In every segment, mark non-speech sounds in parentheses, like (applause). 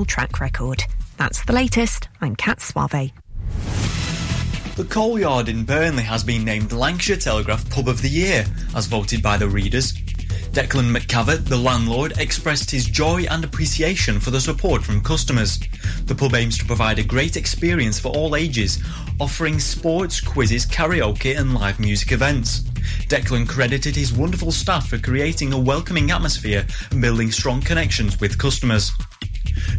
track record. That's the latest. I'm Kat Suave. The Coal Yard in Burnley has been named Lancashire Telegraph Pub of the Year, as voted by the readers. Declan McCavett, the landlord, expressed his joy and appreciation for the support from customers. The pub aims to provide a great experience for all ages, offering sports, quizzes, karaoke, and live music events. Declan credited his wonderful staff for creating a welcoming atmosphere and building strong connections with customers.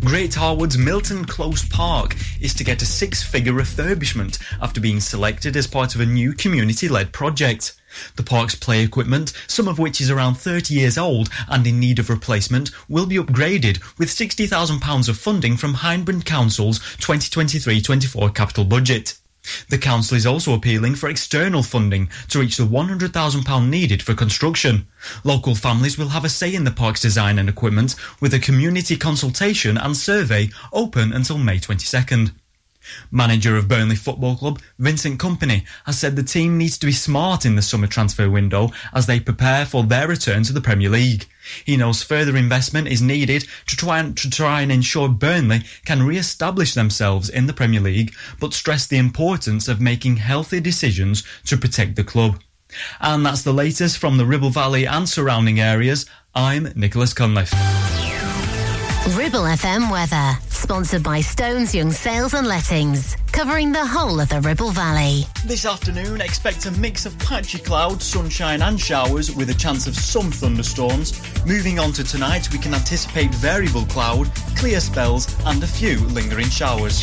Great Harwood's Milton Close Park is to get a six figure refurbishment after being selected as part of a new community led project. The park's play equipment, some of which is around 30 years old and in need of replacement, will be upgraded with £60,000 of funding from Hyndburn Council's 2023-24 capital budget. The council is also appealing for external funding to reach the £100,000 needed for construction. Local families will have a say in the park's design and equipment with a community consultation and survey open until May 22nd. Manager of Burnley Football Club, Vincent Kompany, has said the team needs to be smart in the summer transfer window as they prepare for their return to the Premier League. He knows further investment is needed to try and, to try and ensure Burnley can re-establish themselves in the Premier League, but stressed the importance of making healthy decisions to protect the club. And that's the latest from the Ribble Valley and surrounding areas. I'm Nicholas Cunliffe. Ribble FM weather, sponsored by Stones Young Sales and Lettings, covering the whole of the Ribble Valley. This afternoon, expect a mix of patchy clouds, sunshine, and showers with a chance of some thunderstorms. Moving on to tonight, we can anticipate variable cloud, clear spells, and a few lingering showers.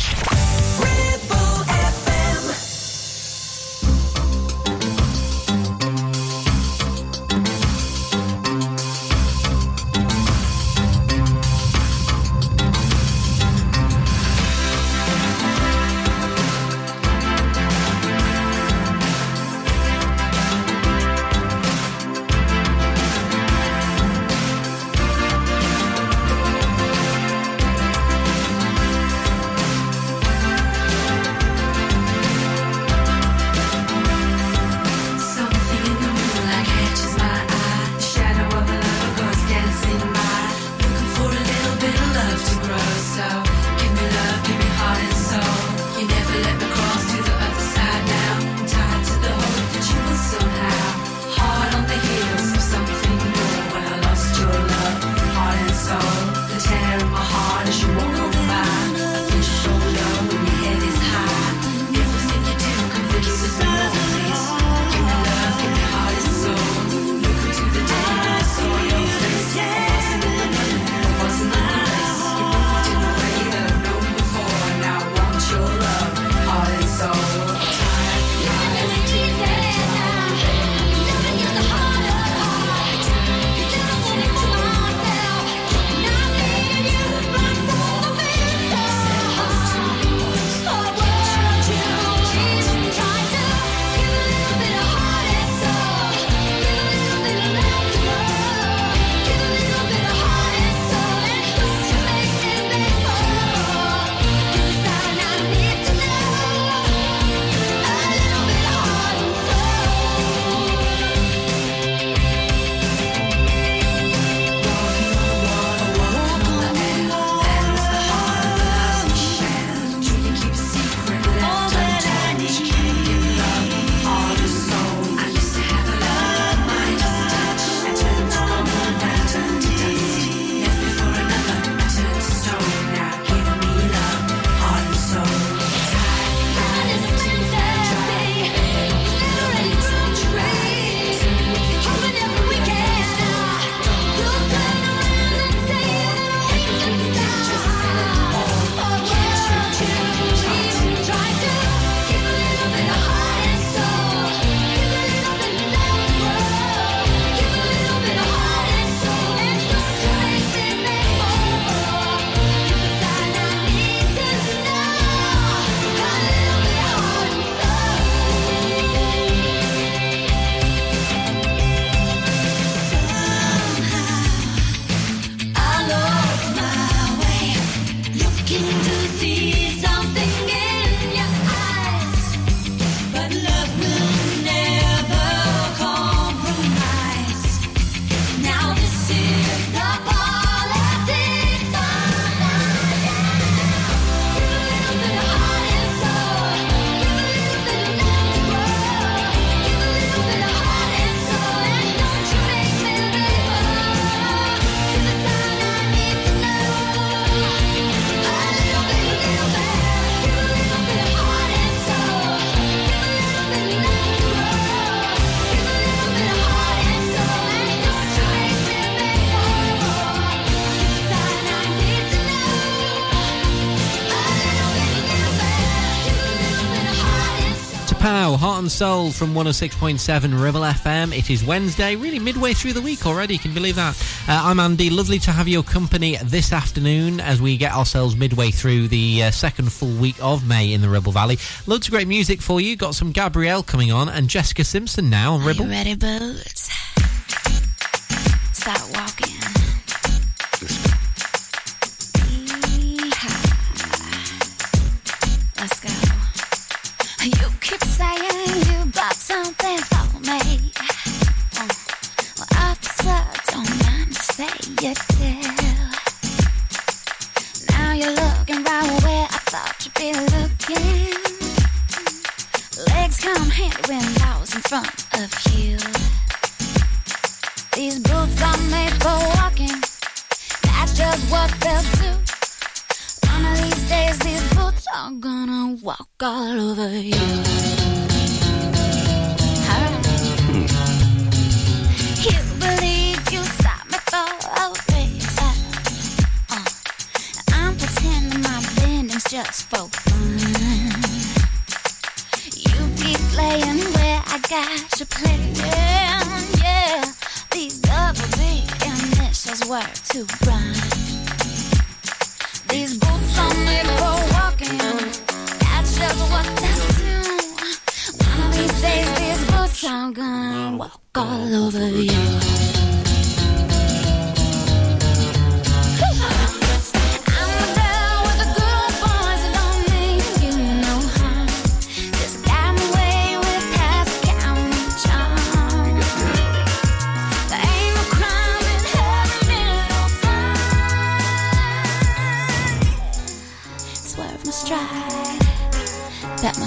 Soul from 106.7 Ribble FM. It is Wednesday, really midway through the week already. Can you believe that? Uh, I'm Andy. Lovely to have your company this afternoon as we get ourselves midway through the uh, second full week of May in the Ribble Valley. Loads of great music for you. Got some Gabrielle coming on and Jessica Simpson now on Ribble. Ready, boots.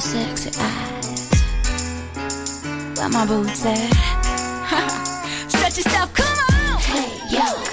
sexy eyes. Where my boots at? (laughs) Stretch yourself, come on! Hey, yo!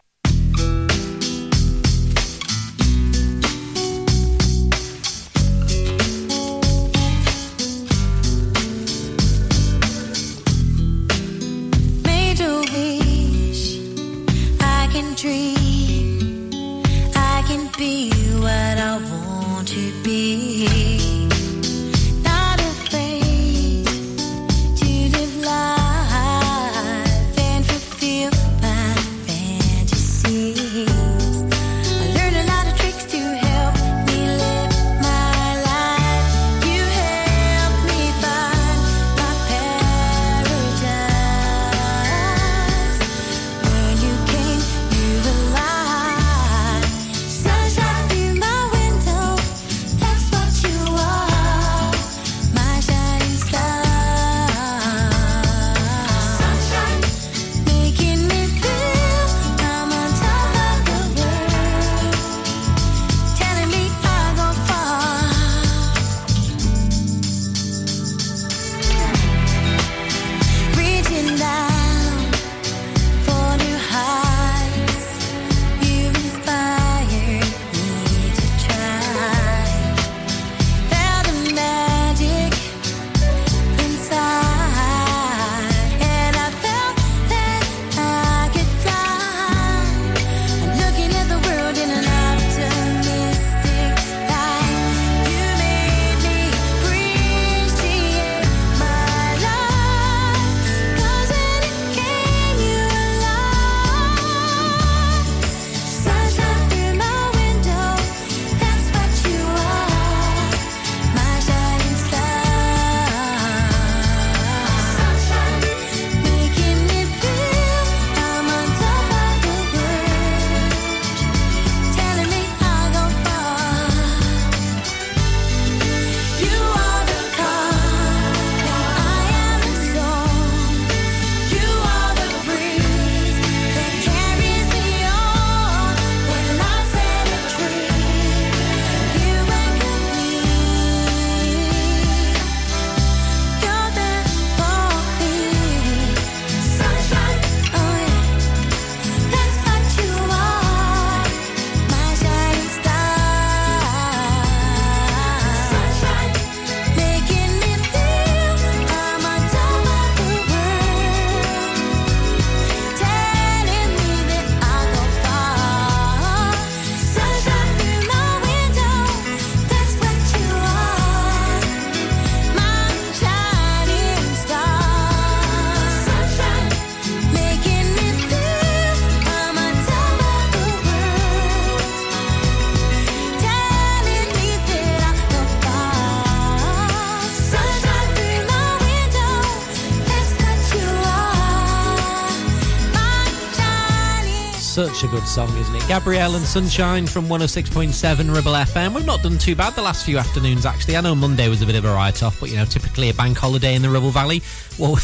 Such a good song, isn't it? Gabrielle and Sunshine from 106.7 Ribble FM. We've not done too bad the last few afternoons, actually. I know Monday was a bit of a write off, but you know, typically a bank holiday in the Ribble Valley. (laughs) Well,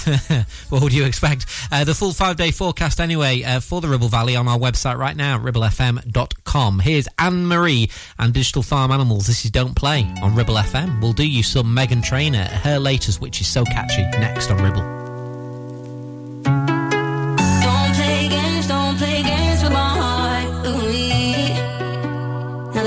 what would you expect? Uh, the full five day forecast, anyway, uh, for the Ribble Valley on our website right now, ribblefm.com. Here's Anne Marie and Digital Farm Animals. This is Don't Play on Ribble FM. We'll do you some Meghan Trainor, her latest, which is so catchy, next on Ribble.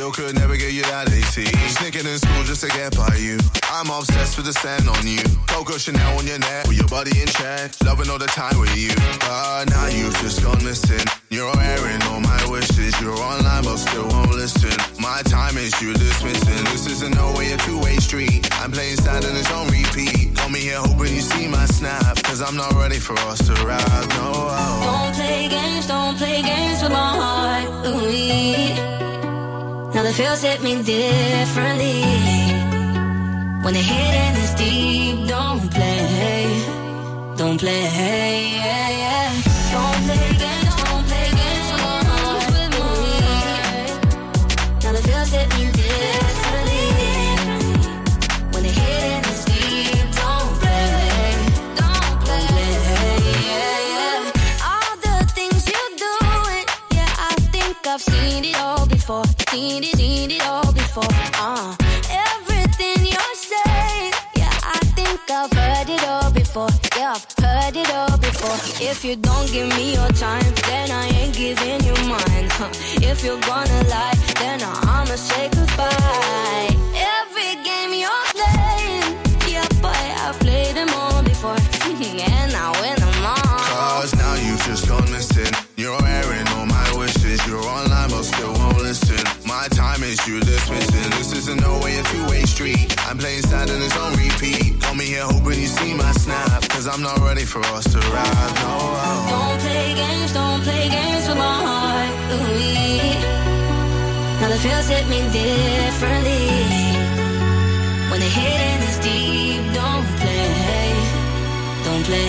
Still could never get you that AC. Sneaking in school just to get by you. I'm obsessed with the scent on you. Coco Chanel on your neck with your body in check. Loving all the time with you. But now you've just gone missing. You're airing all my wishes. You're online but still won't listen. My time is you dismissing. This isn't no way a two-way street. I'm playing sad and it's on repeat. Call me here hoping you see my snap. Cause I'm not ready for us to ride. No. Don't play games, don't play games with my heart. Ooh-wee. Now the feels hit me differently. When the hidden is deep, don't play, don't play. Yeah, yeah. Seen it, seen it all before. Uh, everything you're saying, yeah, I think I've heard it all before. Yeah, I've heard it all before. If you don't give me your time, then I ain't giving you mine. Huh. If you're gonna lie, then I'ma say goodbye. Every game you're playing, yeah, boy, I've played them all before, and I win them all. Cause now you've just gone missing. You're airing all my wishes. You're online street. I'm playing sad and it's on repeat. Call me here hoping you see my snap. Cause I'm not ready for us to ride. No. Don't play games, don't play games with my heart. Ooh-wee. Now the feels hit me differently. When the hidden is deep, don't play, don't play.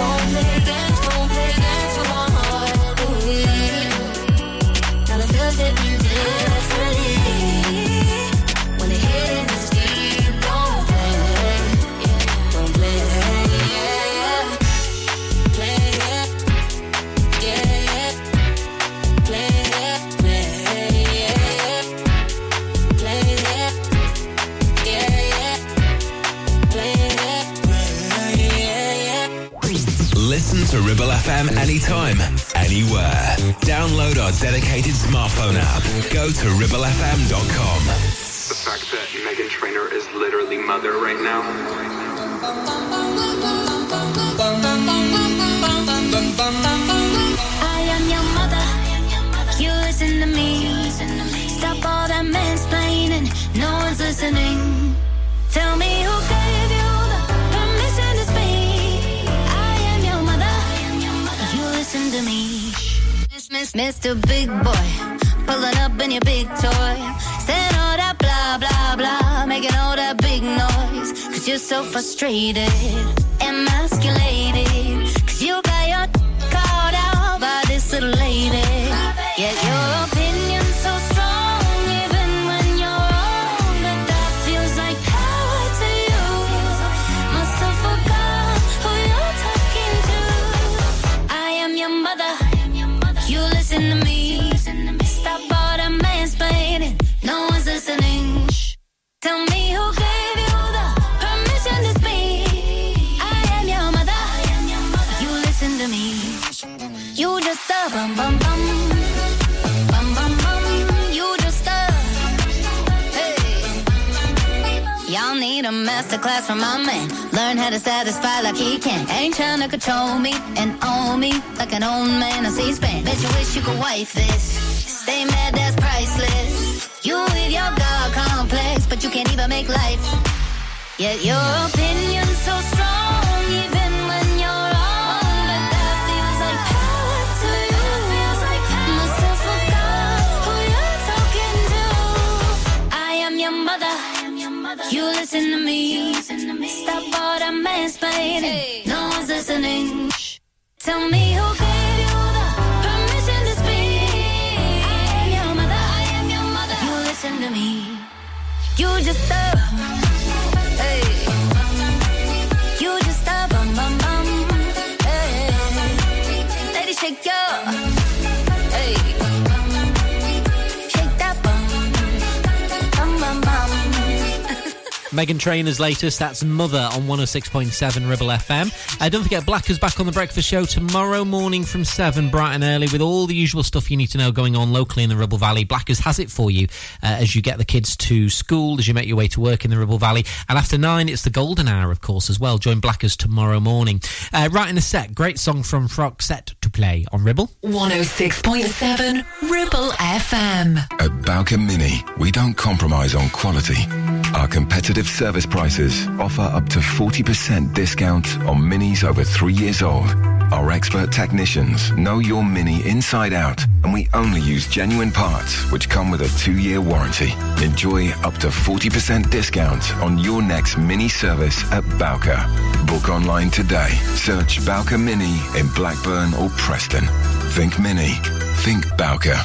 Don't play games, don't play games with my heart. Now the feels hit me FM anytime, anywhere. Download our dedicated smartphone app. Go to ribblefm.com. The fact that Meghan Trainor is literally mother right now. I am your mother. You listen to me. Stop all that mansplaining. No one's listening. Tell me who Mr. Big Boy, pulling up in your big toy. Saying all that blah, blah, blah. Making all that big noise. Cause you're so frustrated, emasculated. Cause you got your called out by this little lady. Yet your a masterclass from my man. Learn how to satisfy like he can. Ain't trying to control me and own me like an old man on C-SPAN. Bet you wish you could wife this. Stay mad, that's priceless. You with your God complex, but you can't even make life. Yet your opinion's so strong, listen to me. Stop all the mansplaining. No one's listening. Tell me who gave you the permission to speak. I am your mother. I am your mother. You listen to me. You just a. Hey. You just a bum bum bum. Hey. Lady, shake your. Meghan Trainor's latest, that's Mother on 106.7 Ribble FM. Uh, don't forget, Blacker's back on the breakfast show tomorrow morning from 7, bright and early, with all the usual stuff you need to know going on locally in the Ribble Valley. Blackers has it for you uh, as you get the kids to school, as you make your way to work in the Ribble Valley. And after 9, it's the golden hour, of course, as well. Join Blackers tomorrow morning. Uh, right in a sec, great song from Roxette set to play on Ribble. 106.7 Ribble FM. At Bowker Mini, we don't compromise on quality. Our competitive service prices offer up to 40% discount on minis over three years old. Our expert technicians know your Mini inside out, and we only use genuine parts which come with a two-year warranty. Enjoy up to 40% discount on your next Mini service at Bowker. Book online today. Search Bowker Mini in Blackburn or Preston. Think Mini. Think Bowker.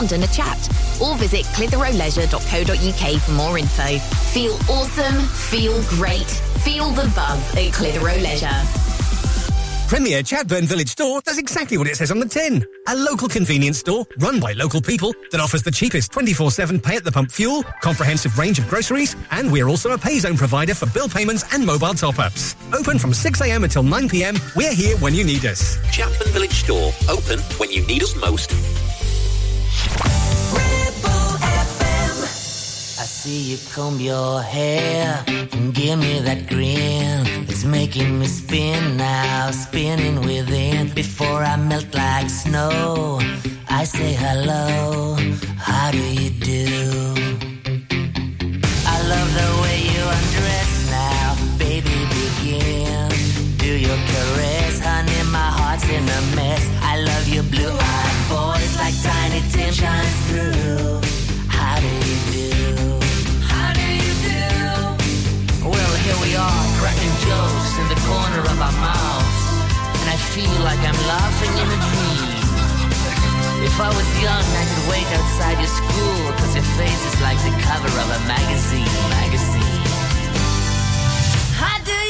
and a chat. Or visit clitheroeleisure.co.uk for more info. Feel awesome, feel great, feel the buzz at Clitheroe Leisure. Premier Chatburn Village Store does exactly what it says on the tin. A local convenience store run by local people that offers the cheapest 24-7 pay at the pump fuel, comprehensive range of groceries, and we're also a pay zone provider for bill payments and mobile top-ups. Open from 6am until 9pm, we're here when you need us. Chatburn Village Store, open when you need us most. I see you comb your hair and give me that grin. It's making me spin now, spinning within. Before I melt like snow, I say hello. How do you do? I love the way you undress now, baby. Begin. Do your caress, honey. My heart's in a mess. I love your blue-eyed like Tiny shines through. How do you do? How do you do? Well, here we are, cracking jokes in the corner of our mouths, and I feel like I'm laughing in a dream. If I was young, I could wait outside your school, cause your face is like the cover of a magazine, magazine. How do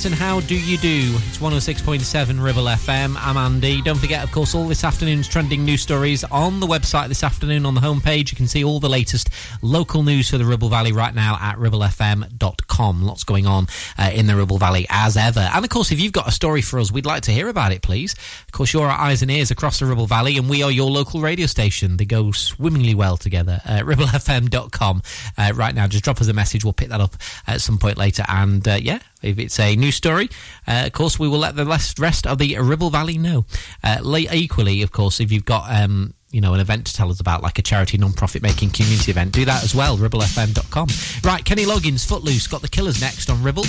Roxette and How Do You Do? It's 106.7 Ribble FM. I'm Andy. Don't forget, of course, all this afternoon's trending news stories on the website this afternoon on the homepage. You can see all the latest local news for the Ribble Valley right now at ribblefm.com. Lots going on uh, in the Ribble Valley as ever. And of course, if you've got a story for us, we'd like to hear about it, please. Of course, you're our eyes and ears across the Ribble Valley, and we are your local radio station. They go swimmingly well together. Uh, ribblefm.com. Uh, right now, just drop us a message. We'll pick that up at some point later. And uh, yeah, if it's a new story, uh, of course, we will let the rest of the Ribble Valley know. Uh, equally, of course, if you've got um, you know, an event to tell us about, like a charity non-profit making community event, do that as well, ribblefm.com. Right, Kenny Loggins, Footloose, got the Killers next on Ribble.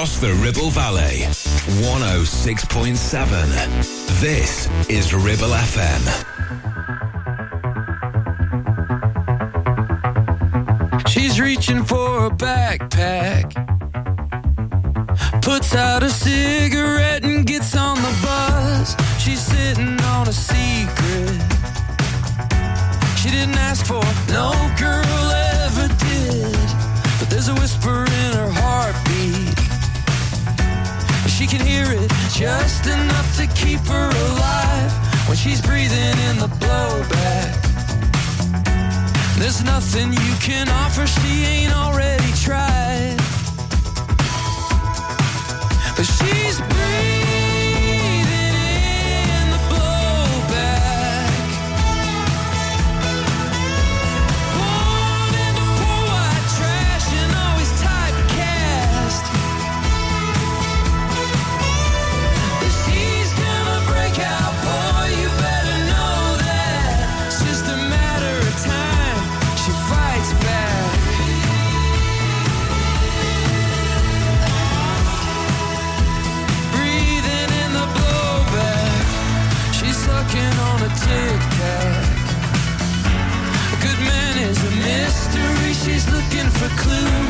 Across the Ribble Valley. 106.7. This is Ribble FM. She's reaching for a backpack. Puts out a cigarette and gets on the bus. She's sitting on a secret. She didn't ask for, no girl She can hear it just enough to keep her alive when she's breathing in the blowback. There's nothing you can offer she ain't already tried. But she's looking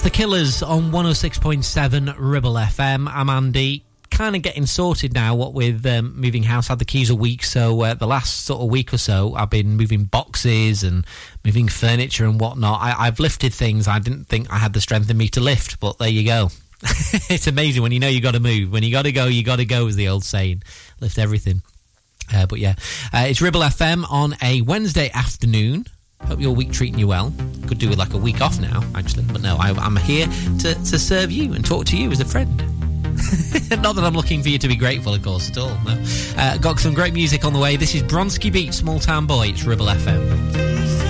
That's the Killers on 106.7 Ribble FM. I'm Andy. Kind of getting sorted now. What with um, moving house, had the keys a week, so uh, the last sort of week or so, I've been moving boxes and moving furniture and whatnot. I, I've lifted things I didn't think I had the strength in me to lift, but there you go. (laughs) it's amazing when you know you got to move. When you got to go, you got to go, is the old saying. Lift everything. Uh, but yeah, uh, it's Ribble FM on a Wednesday afternoon. Hope your week treating you well. Could do with like a week off now, actually. But no, I, I'm here to, to serve you and talk to you as a friend. (laughs) Not that I'm looking for you to be grateful, of course, at all. No. Uh, got some great music on the way. This is Bronski Beat, Small Town Boy. It's Ribble FM.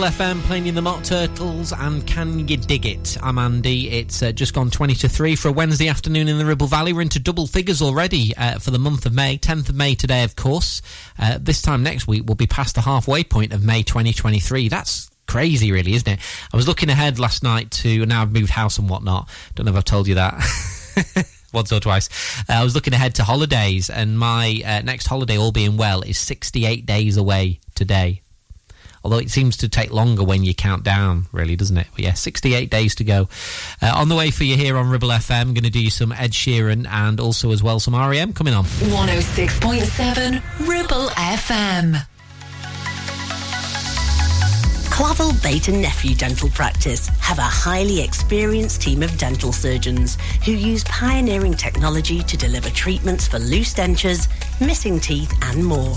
Ribble FM playing in the Mock Turtles and Can You Dig It? I'm Andy. It's uh, just gone 20 to 3 for a Wednesday afternoon in the Ribble Valley. We're into double figures already uh, for the month of May. 10th of May today, of course. Uh, this time next week, we'll be past the halfway point of May 2023. That's crazy, really, isn't it? I was looking ahead last night to, now I've moved house and whatnot. Don't know if I've told you that. (laughs) once or twice. Uh, I was looking ahead to holidays, and my uh, next holiday, all being well, is 68 days away today. Although it seems to take longer when you count down, really, doesn't it? But yeah, 68 days to go. Uh, on the way for you here on Ribble FM, going to do you some Ed Sheeran and also as well some REM coming on. 106.7 Ribble FM. Clavel Bait and Nephew Dental Practice have a highly experienced team of dental surgeons who use pioneering technology to deliver treatments for loose dentures, missing teeth and more.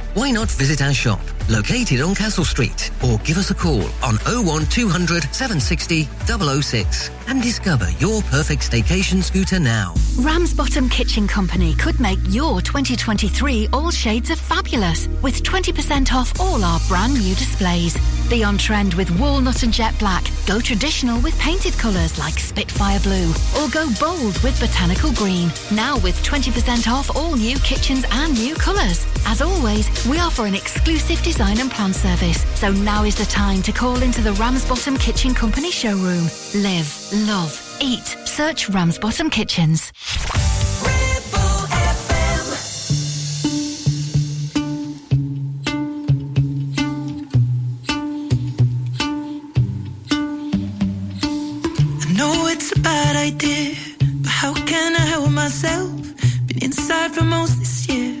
Why not visit our shop, located on Castle Street, or give us a call on 01200 760 006 and discover your perfect staycation scooter now. Ramsbottom Kitchen Company could make your 2023 all shades of fabulous with 20% off all our brand new displays. Be on trend with walnut and jet black. Go traditional with painted colours like Spitfire Blue. Or go bold with botanical green. Now with 20% off all new kitchens and new colours. As always, we offer an exclusive design and plan service. So now is the time to call into the Ramsbottom Kitchen Company showroom. Live, love, eat. Search Ramsbottom Kitchens. I know it's a bad idea, but how can I help myself? Been inside for most this year,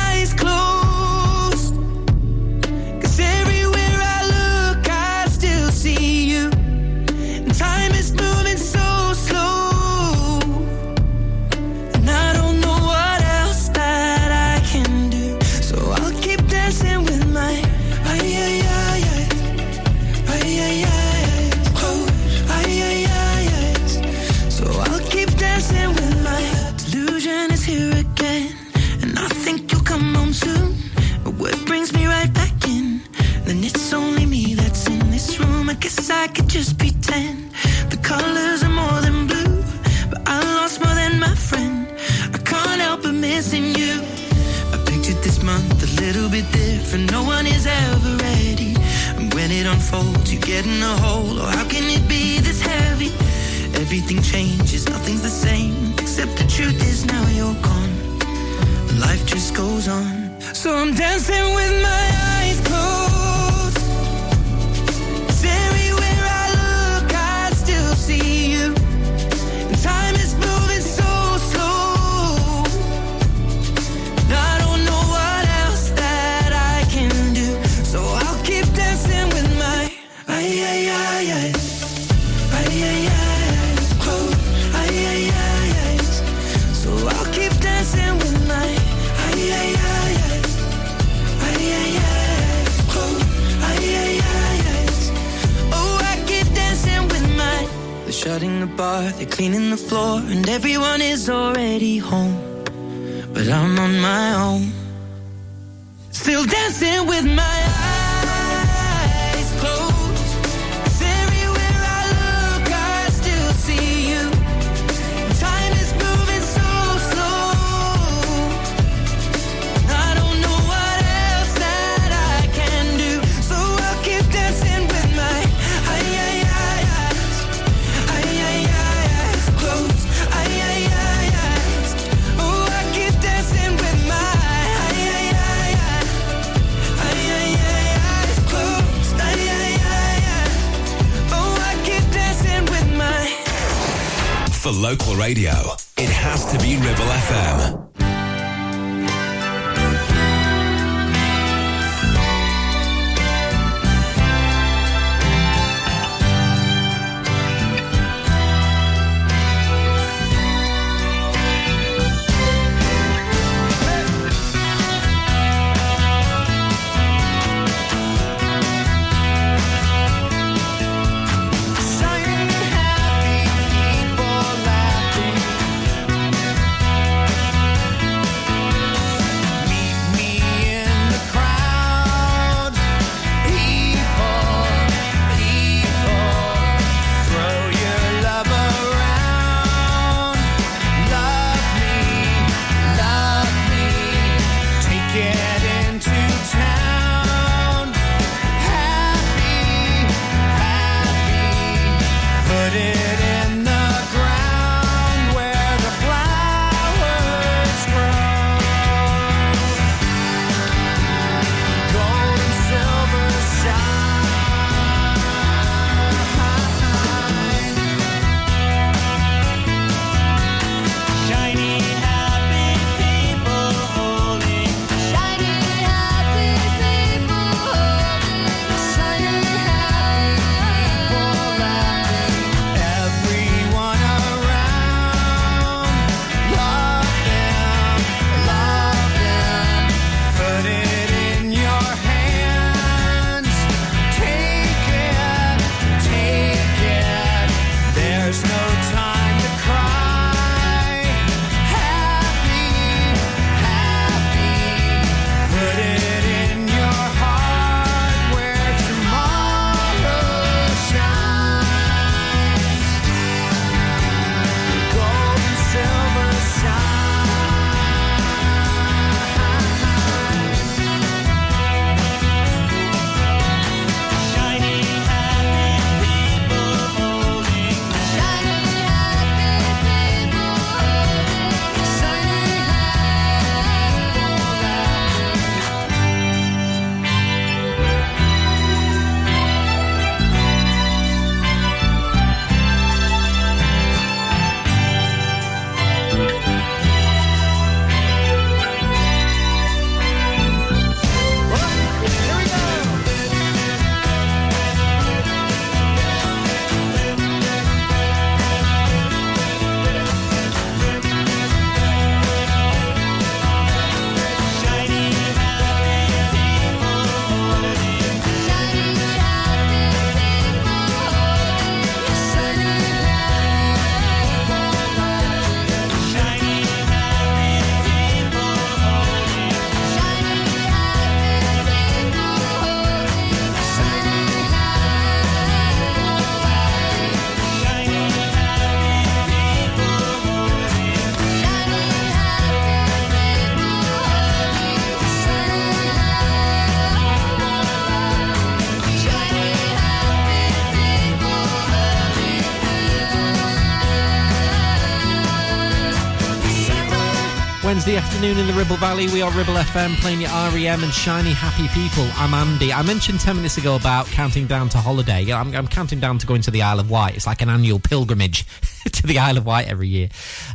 afternoon in the Ribble Valley. We are Ribble FM playing your REM and shiny happy people. I'm Andy. I mentioned 10 minutes ago about counting down to holiday. I'm, I'm counting down to going to the Isle of Wight. It's like an annual pilgrimage (laughs) to the Isle of Wight every year.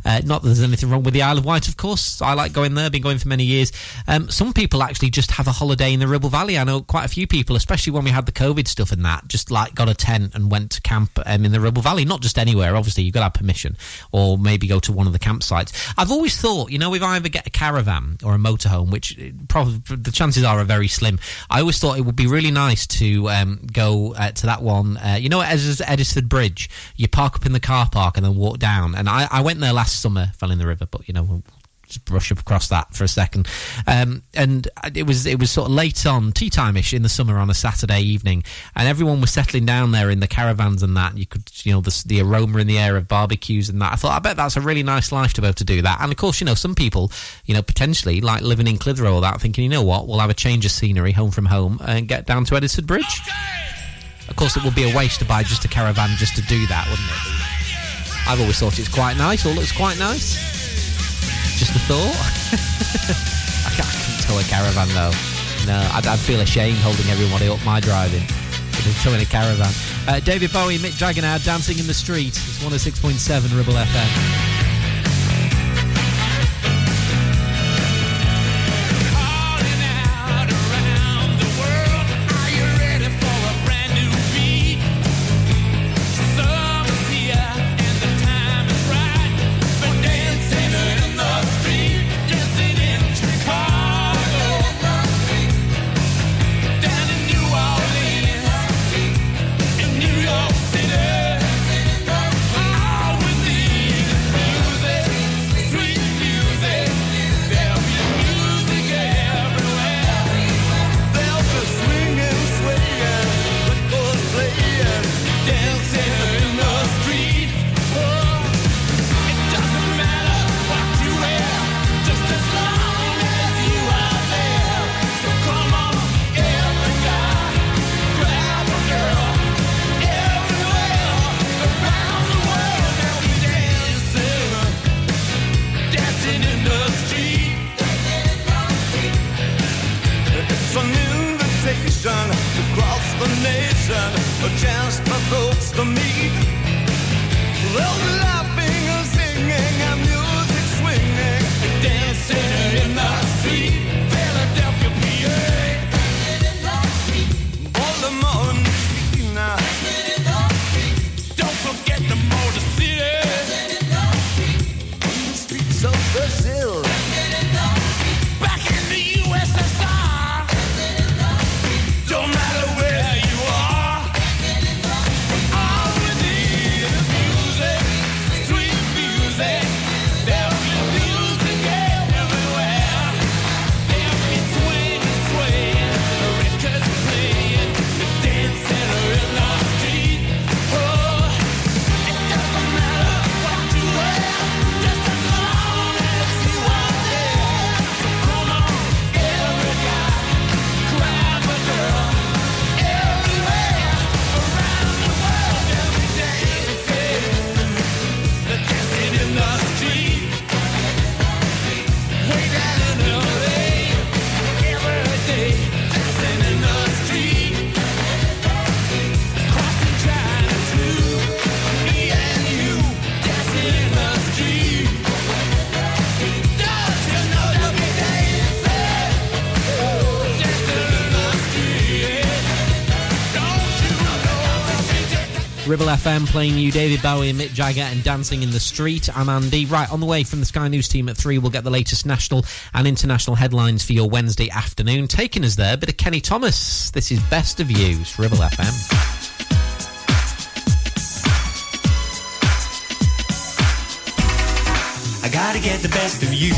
Uh, not that there's anything wrong with the Isle of Wight, of course. I like going there, been going for many years. Um, some people actually just have a holiday in the Ribble Valley. I know quite a few people, especially when we had the COVID stuff and that, just like got a tent and went to camp um, in the Ribble Valley. Not just anywhere, obviously, you've got to have permission, or maybe go to one of the campsites. I've always thought, you know, if I ever get a caravan or a motorhome, which uh, probably the chances are are very slim, I always thought it would be really nice to um, go uh, to that one. Uh, you know, as Edisford Bridge, you park up in the car park and then walk down. And I, I went there last summer, fell in the river, but you know, we'll just brush up across that for a second. Um, and it was it was sort of late on tea time ish in the summer on a Saturday evening, and everyone was settling down there in the caravans and that. You could you know the the aroma in the air of barbecues and that. I thought I bet that's a really nice life to be able to do that. And of course, you know, some people you know potentially like living in Clitheroe or that, thinking you know what, we'll have a change of scenery home from home and get down to Edisford Bridge. Of course, it would be a waste to buy just a caravan just to do that, wouldn't it? I've always thought it's quite nice or looks quite nice. Just a thought. (laughs) I, can't, I couldn't tow a caravan though. No, I'd, I'd feel ashamed holding everybody up my driving. Towing a caravan. Uh, David Bowie, Mick now dancing in the street. It's 106.7 Ribble FM. FM playing you David Bowie and Mick Jagger and Dancing in the Street. I'm Andy. Right, on the way from the Sky News team at 3, we'll get the latest national and international headlines for your Wednesday afternoon. Taking us there, bit of Kenny Thomas. This is Best of You, It's Ribble FM. I gotta get the best of you.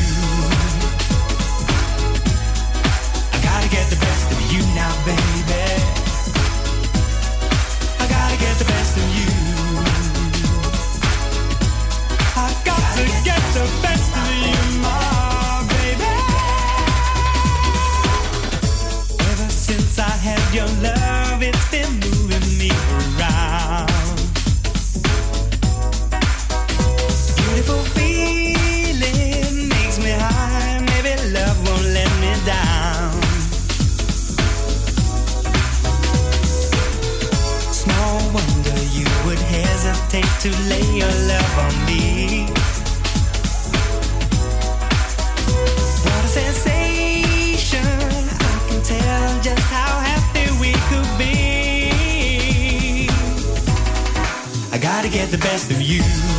Gotta get the best of you.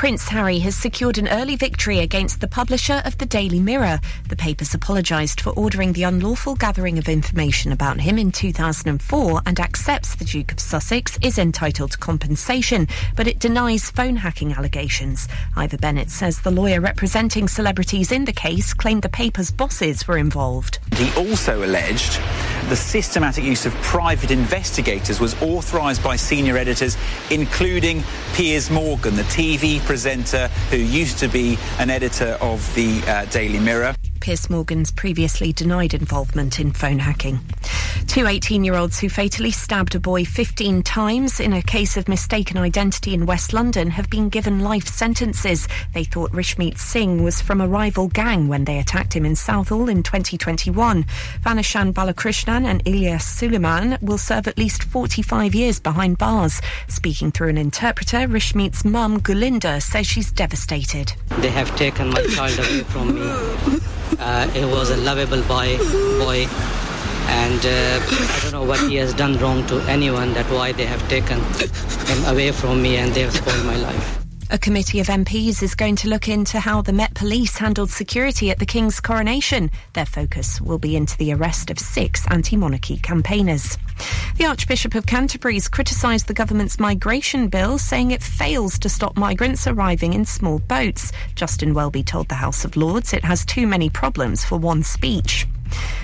Prince Harry has secured an early victory against the publisher of the Daily Mirror. The paper's apologised for ordering the unlawful gathering of information about him in 2004 and accepts the Duke of Sussex is entitled to compensation, but it denies phone hacking allegations. Ivor Bennett says the lawyer representing celebrities in the case claimed the paper's bosses were involved. He also alleged the systematic use of private investigators was authorised by senior editors, including Piers Morgan, the TV presenter who used to be an editor of the uh, Daily Mirror. Piers Morgan's previously denied involvement in phone hacking. Two 18 year olds who fatally stabbed a boy 15 times in a case of mistaken identity in West London have been given life sentences. They thought Rishmeet Singh was from a rival gang when they attacked him in Southall in 2021. Vanashan Balakrishnan and Ilyas Suleiman will serve at least 45 years behind bars. Speaking through an interpreter, Rishmeet's mum, Gulinda, says she's devastated. They have taken my child away from me. Uh, it was a lovable boy, boy, and uh, I don't know what he has done wrong to anyone. That why they have taken him away from me and they have spoiled my life. A committee of MPs is going to look into how the Met Police handled security at the King's coronation. Their focus will be into the arrest of six anti monarchy campaigners. The Archbishop of Canterbury's criticised the government's migration bill, saying it fails to stop migrants arriving in small boats. Justin Welby told the House of Lords it has too many problems for one speech.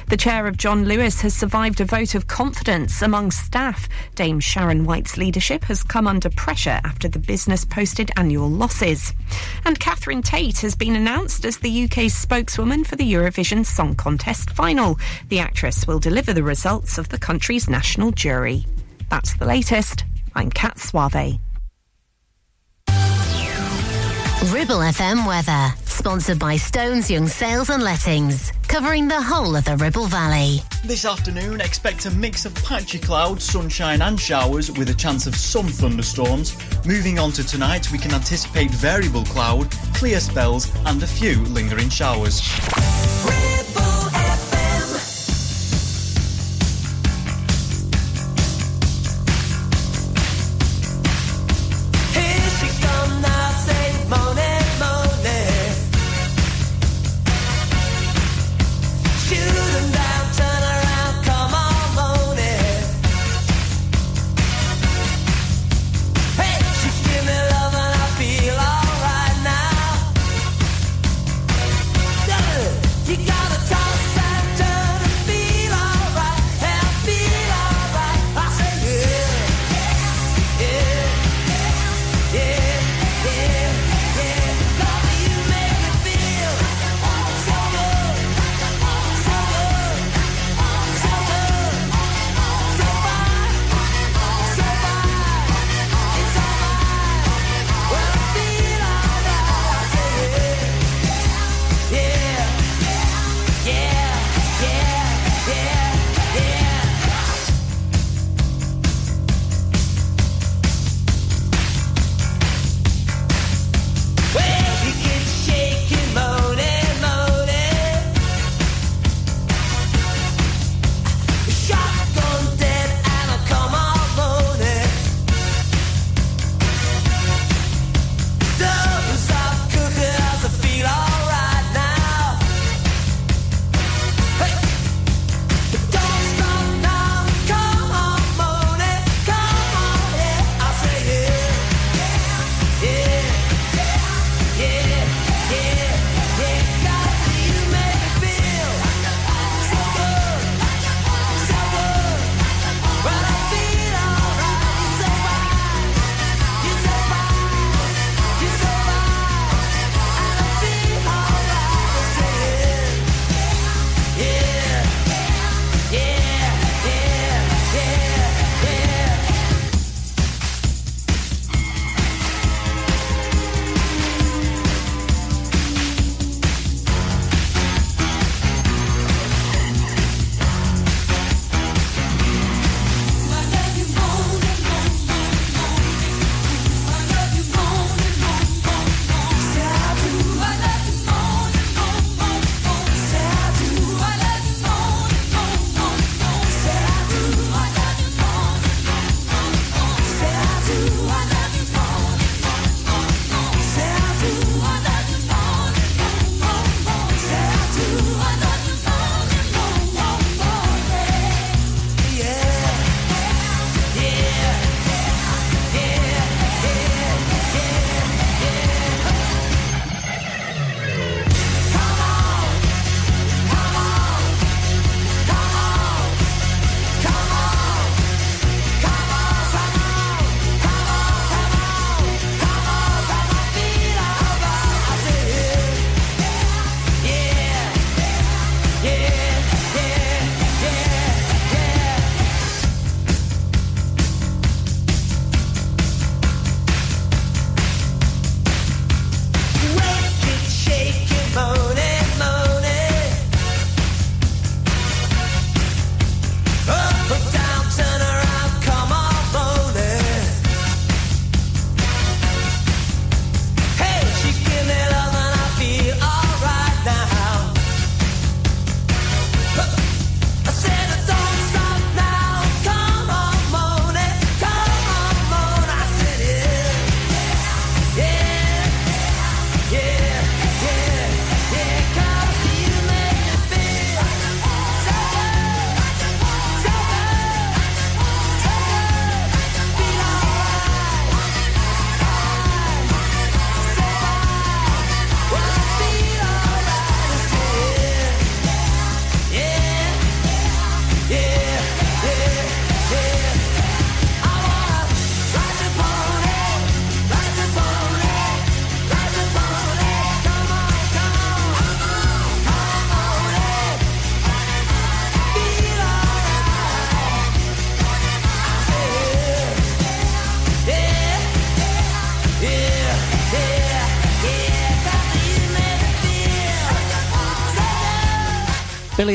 The chair of John Lewis has survived a vote of confidence among staff. Dame Sharon White's leadership has come under pressure after the business posted annual losses. And Catherine Tate has been announced as the UK's spokeswoman for the Eurovision Song Contest final. The actress will deliver the results of the country's national jury. That's the latest. I'm Kat Suave. Ribble FM weather, sponsored by Stones Young Sales and Lettings, covering the whole of the Ribble Valley. This afternoon, expect a mix of patchy clouds, sunshine, and showers with a chance of some thunderstorms. Moving on to tonight, we can anticipate variable cloud, clear spells, and a few lingering showers. the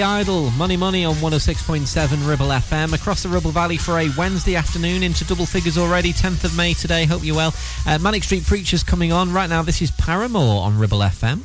Idol, Money Money on 106.7 Ribble FM across the Ribble Valley for a Wednesday afternoon into double figures already. 10th of May today. Hope you're well. Uh, Manic Street Preachers coming on right now. This is Paramore on Ribble FM.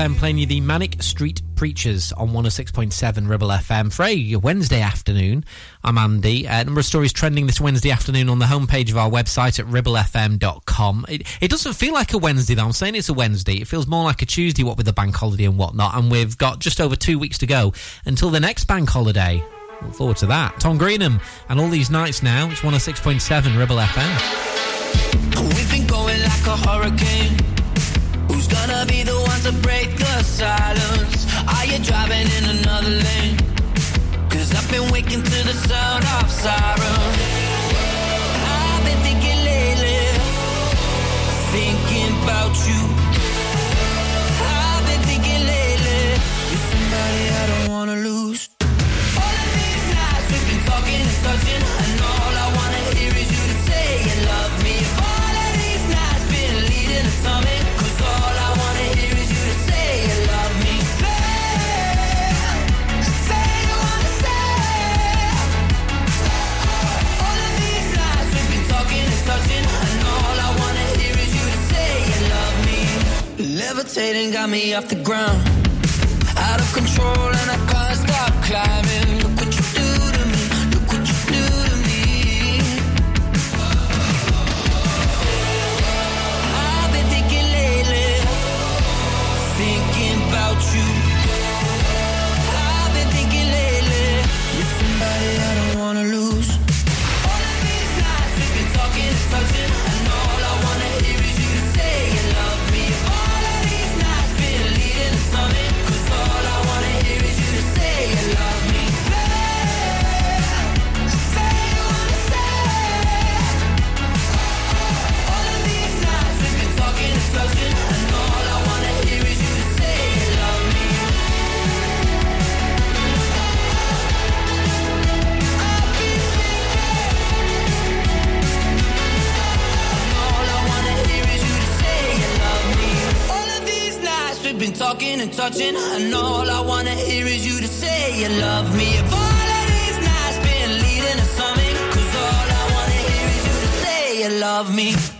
FM playing you the Manic Street Preachers on 106.7 Ribble FM for a Wednesday afternoon. I'm Andy. A number of stories trending this Wednesday afternoon on the homepage of our website at ribblefm.com. It, it doesn't feel like a Wednesday though. I'm saying it's a Wednesday. It feels more like a Tuesday, what with the bank holiday and whatnot. And we've got just over two weeks to go until the next bank holiday. Look forward to that. Tom Grennan and all these nights now. It's 106.7 Ribble FM. We've been going like a hurricane. Gonna be the one to break the silence? Are you driving in another lane? Cause I've been waking to the sound of sirens. I've been thinking lately, thinking about you. I've been thinking lately, you're somebody I don't wanna lose. All of these nights we've been talking and touching, I wanna Levitating got me off the ground, out of control, and I can't stop climbing. Talking and touching, and all I wanna hear is you to say you love me. If all of these nights been leading to something, 'cause all I wanna hear is you to say you love me.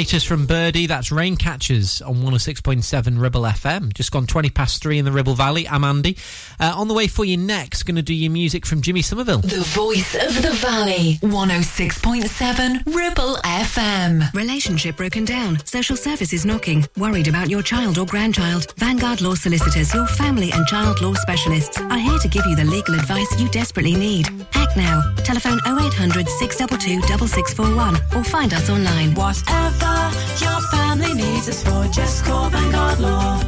Latest from Birdy, that's Raincatchers on 106.7 Ribble FM. Just gone 20 past 3 in the Ribble Valley. I'm Andy. Uh, on the way for you next, going to do your music from Jimmy Somerville. The voice of the valley. 106.7 Ribble FM. Relationship broken down. Social services knocking. Worried about your child or grandchild. Vanguard Law Solicitors, your family and child law specialists, are here to give you the legal advice you desperately need. Act now. Telephone 0800 622 6641 or find us online. Whatever your family needs us for, just call Vanguard Law.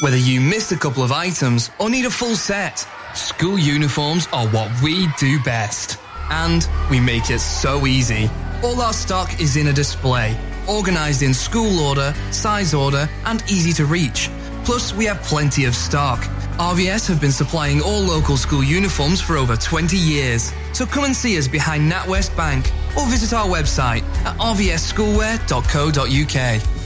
Whether you missed a couple of items or need a full set, school uniforms are what we do best. And we make it so easy. All our stock is in a display, organised in school order, size order, and easy to reach. Plus, we have plenty of stock. RVS have been supplying all local school uniforms for over 20 years. So come and see us behind NatWest Bank or visit our website at rvsschoolwear.co.uk.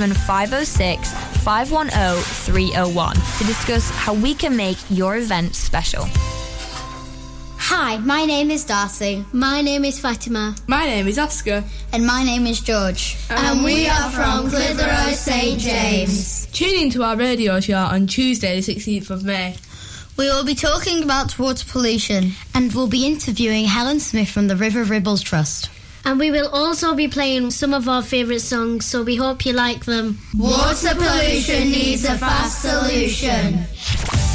07506 510 301 to discuss how we can make your event special. Hi, my name is Darcy. My name is Fatima. My name is Oscar. And my name is George. And we are from Clitheroe St James. Tune in to our radio show on Tuesday, the 16th of May. We will be talking about water pollution. And we'll be interviewing Helen Smith from the River Ribbles Trust. And we will also be playing some of our favourite songs, so we hope you like them. Water pollution needs a fast solution.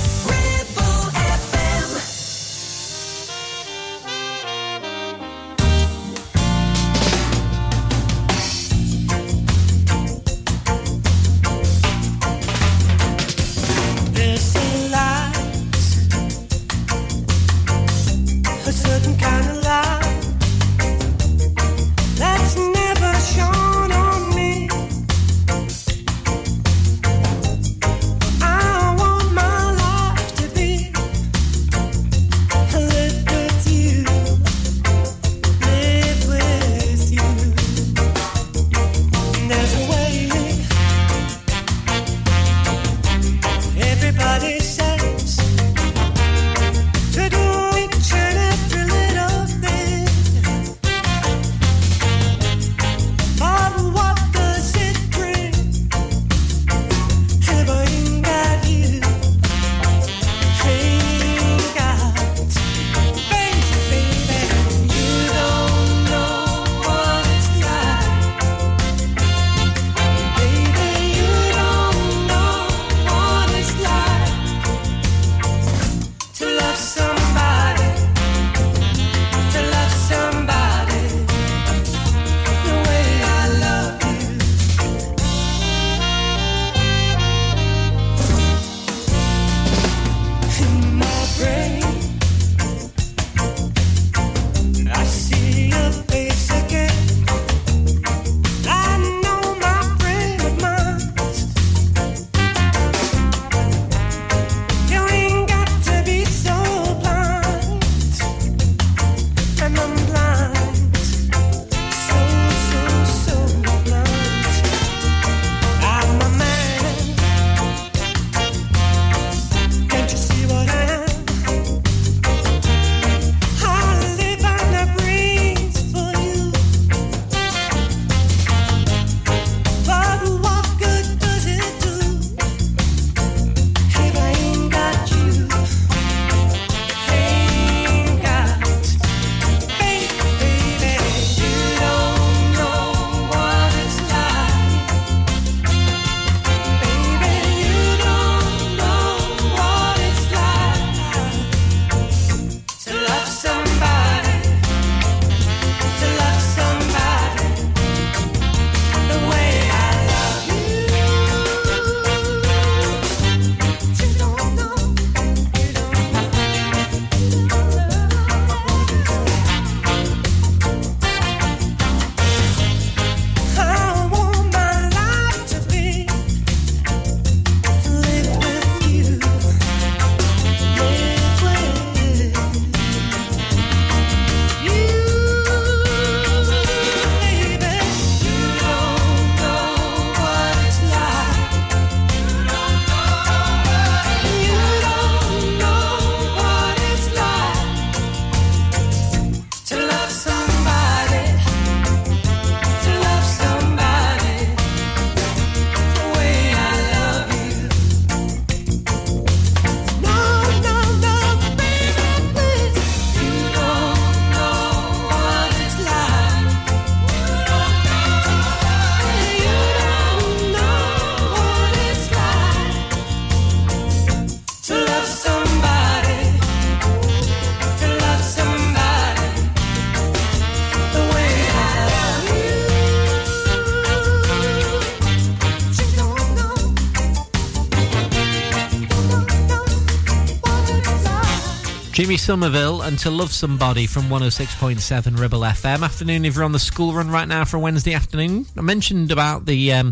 Jimmy Somerville and To Love Somebody from 106.7 Ribble FM. Afternoon, if you're on the school run right now for Wednesday afternoon. I mentioned about the um,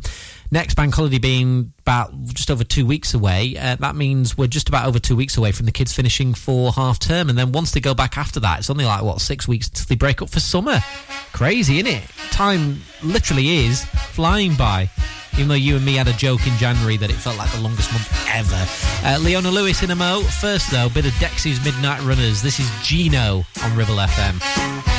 next bank holiday being about just over two weeks away. Uh, that means we're just about over two weeks away from the kids finishing for half term. And then once they go back after that, it's only like, what, six weeks until they break up for summer. Crazy, isn't it? Time literally is flying by. Even though you and me had a joke in January that it felt like the longest month ever. Uh, Leona Lewis in a mo. First, though, bit of Dexy's Midnight Runners. This is Geno on Ribble FM.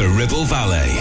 The Ribble Valley.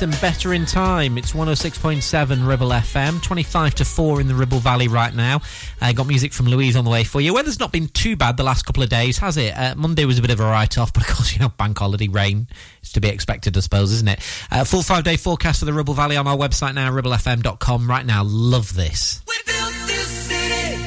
And Better in Time. It's 106.7 Ribble FM, 25 to 4 in the Ribble Valley right now. Uh, got music from Louise on the way for you. Weather's not been too bad the last couple of days, has it? Uh, Monday was a bit of a write off, (laughs) but of course, you know, bank holiday rain is to be expected, I suppose, isn't it? Uh, full five day forecast for the Ribble Valley on our website now, ribblefm.com. Right now, love this. We built this city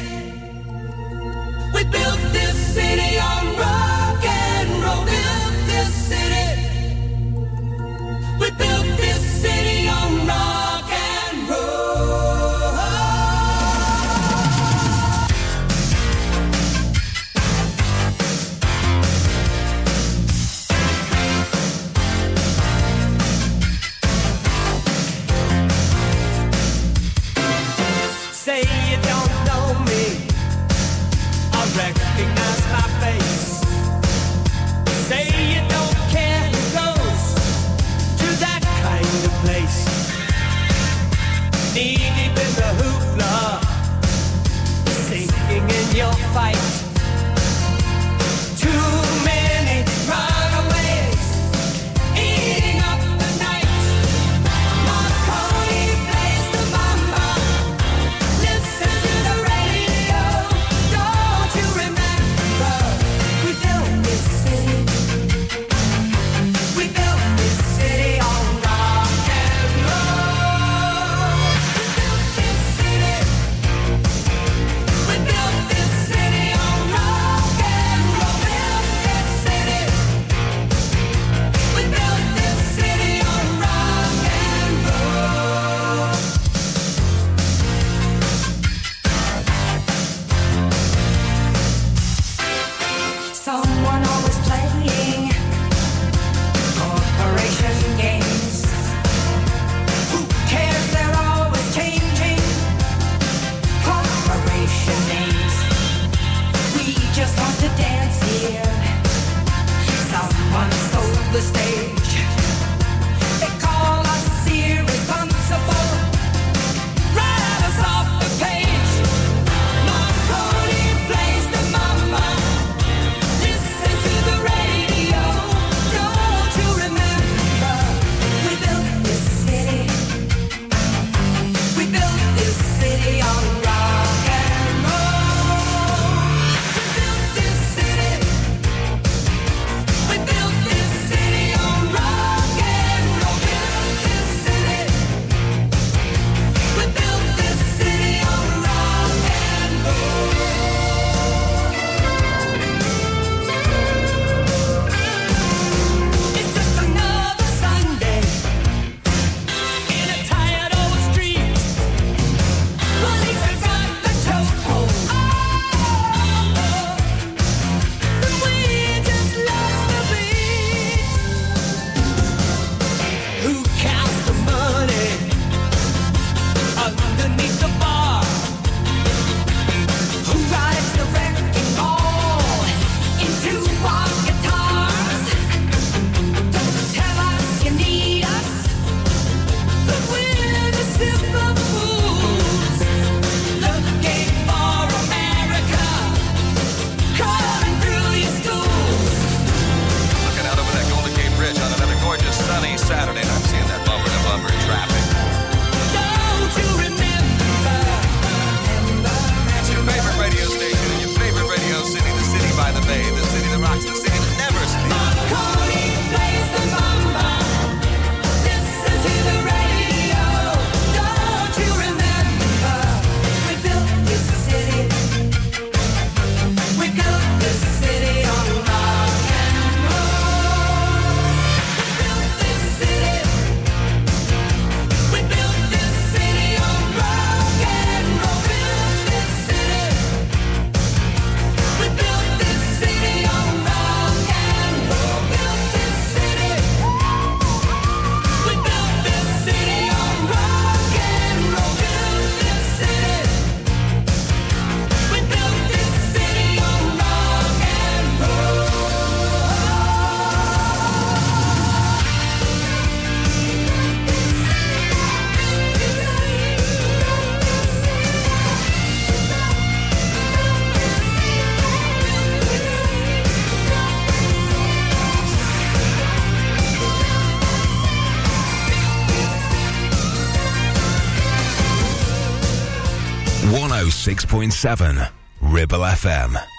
106.7 Ribble FM.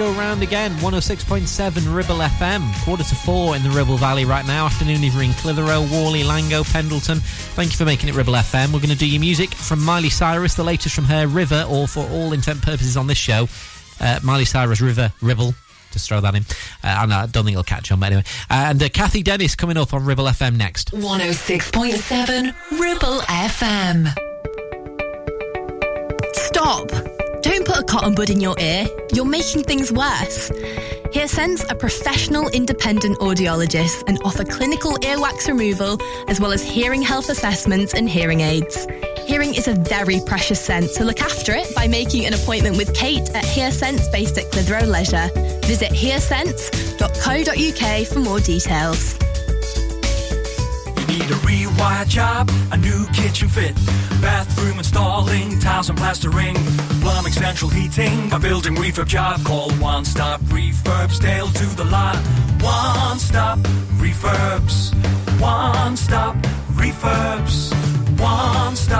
Go round again. 106.7 Ribble FM. Quarter to four in the Ribble Valley right now. Afternoon if in Clitheroe, Whalley, Langho, Pendleton. Thank you for making it Ribble FM. We're going to do your music from Miley Cyrus, the latest from her River, or for all intent purposes on this show, uh, Miley Cyrus River, Ribble. Just throw that in. Uh, and I don't think it'll catch on, but anyway. and uh, Cathy Dennis coming up on Ribble FM next. 106.7 Ribble FM. Stop! A cotton bud in your ear. You're making things worse. HearSense are professional independent audiologists and offer clinical earwax removal as well as hearing health assessments and hearing aids. Hearing is a very precious sense, so look after it by making an appointment with Kate at HearSense based at Clitheroe Leisure. Visit hearsense.co.uk for more details. You need a rewire job, a new kitchen fit, bathroom installing, tiles and plastering, plumbing, central heating, a building refurb job. Call One Stop Refurbs, Dale to the lot. One Stop Refurbs, One Stop Refurbs, One Stop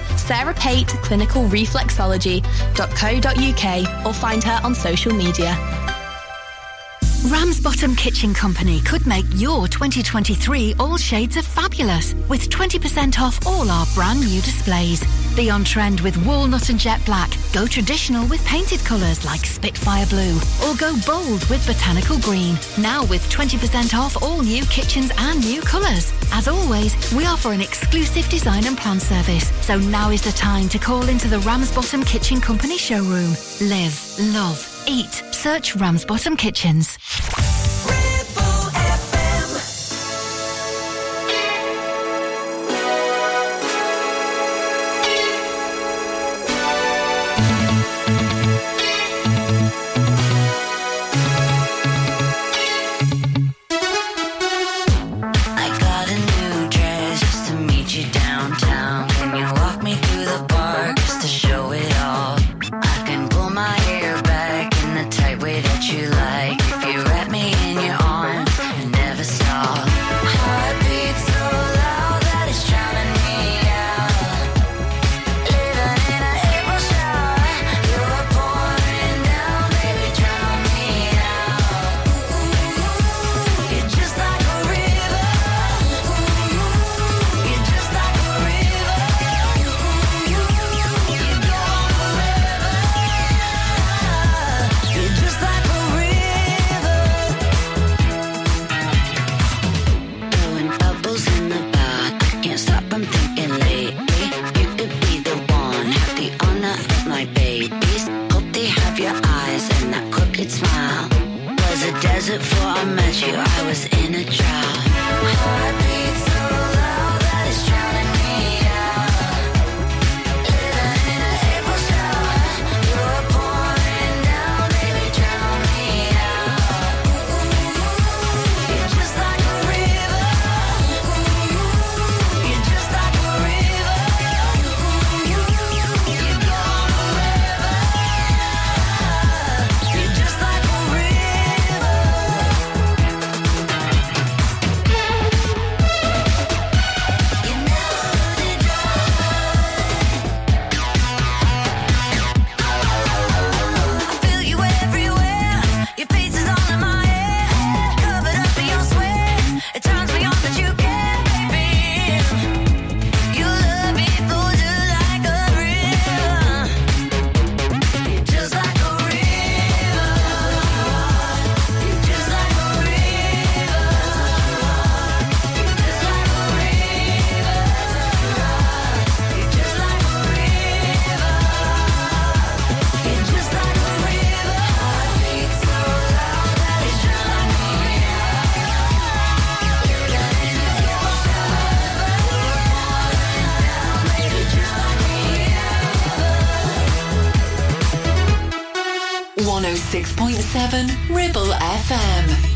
Sarah Pate Clinical Reflexology.co.uk or find her on social media. Ramsbottom Kitchen Company could make your 2023 all shades of fabulous with 20% off all our brand new displays. Be on trend with walnut and jet black. Go traditional with painted colours like Spitfire Blue. Or go bold with botanical green. Now with 20% off all new kitchens and new colours. As always, we offer an exclusive design and plan service. So now is the time to call into the Ramsbottom Kitchen Company showroom. Live, love, eat. Search Ramsbottom Kitchens. 106.7 Ribble FM.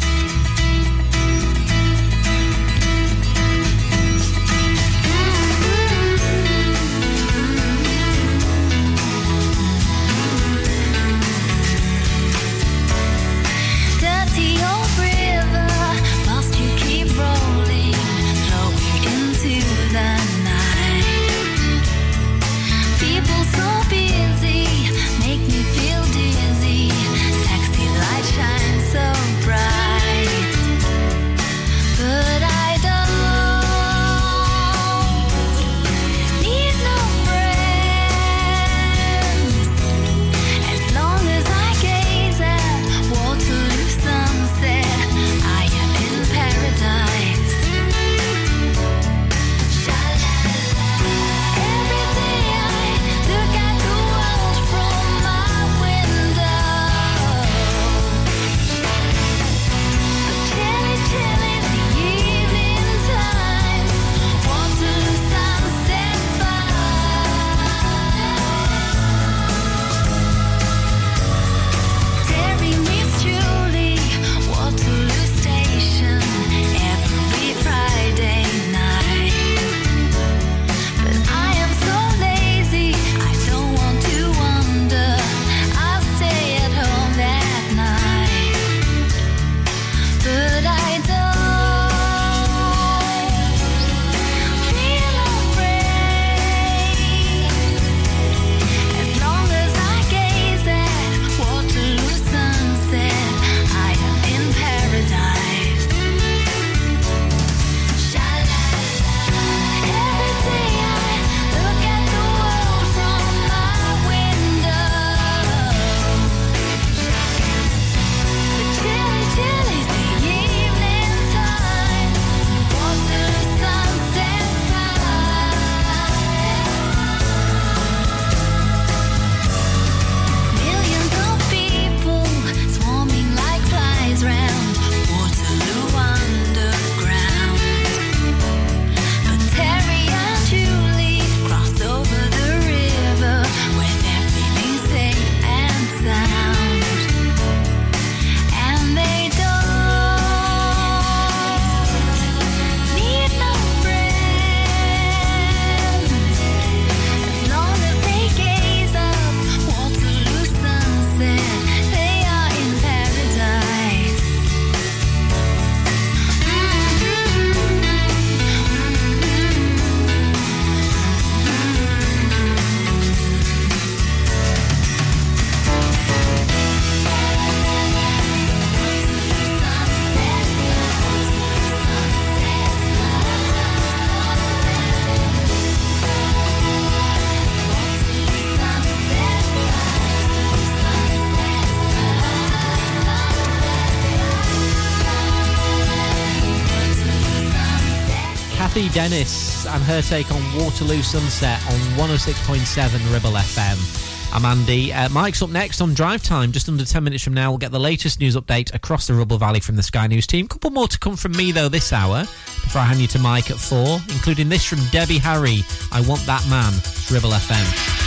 Dennis and her take on Waterloo Sunset on 106.7 Ribble FM. I'm Andy. Uh, Mike's up next on Drive Time. Just under 10 minutes from now, we'll get the latest news update across the Ribble Valley from the Sky News team. A couple more to come from me, though, this hour before I hand you to Mike at 4, including this from Debbie Harry I Want That Man, Ribble FM.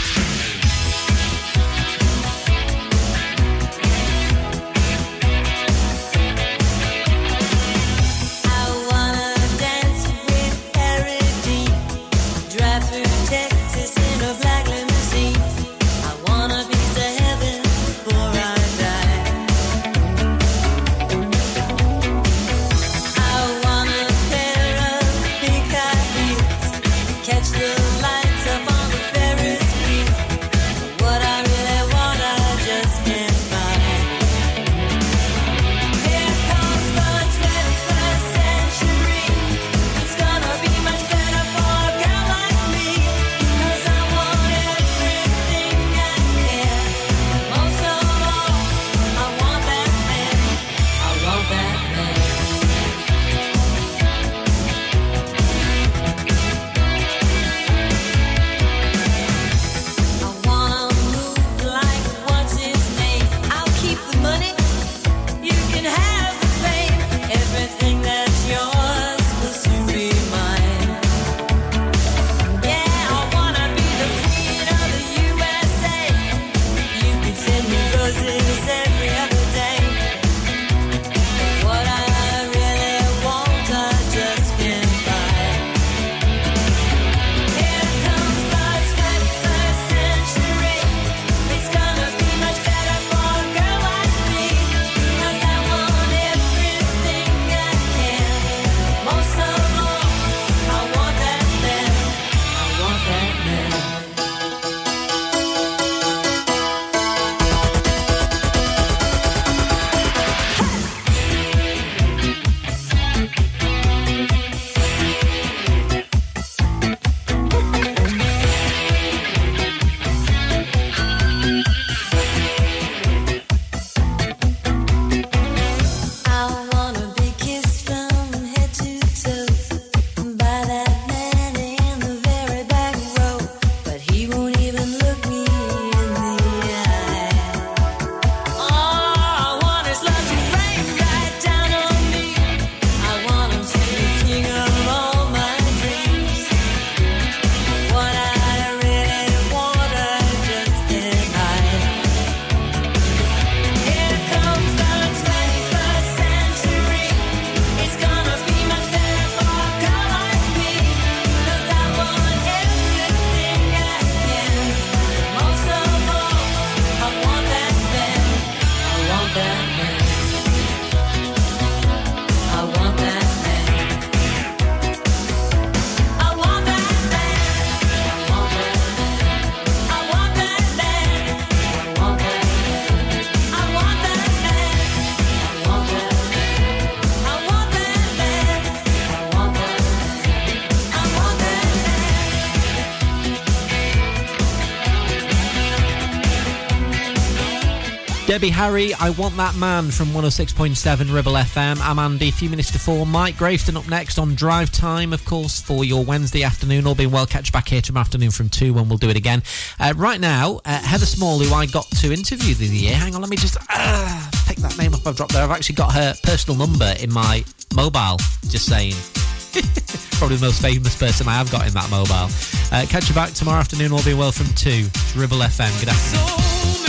Debbie Harry, I Want That Man from 106.7 Ribble FM. I'm Andy, a few minutes to four. Mike Grayston up next on Drive Time, of course, for your Wednesday afternoon. All being well, catch back here tomorrow afternoon from two when we'll do it again. Uh, right now, uh, Heather Small, who I got to interview the year. Hang on, let me just uh, pick that name up I've dropped there. I've actually got her personal number in my mobile, just saying. (laughs) Probably the most famous person I have got in that mobile. Uh, catch you back tomorrow afternoon, all being well, from two. It's Ribble FM. Good afternoon.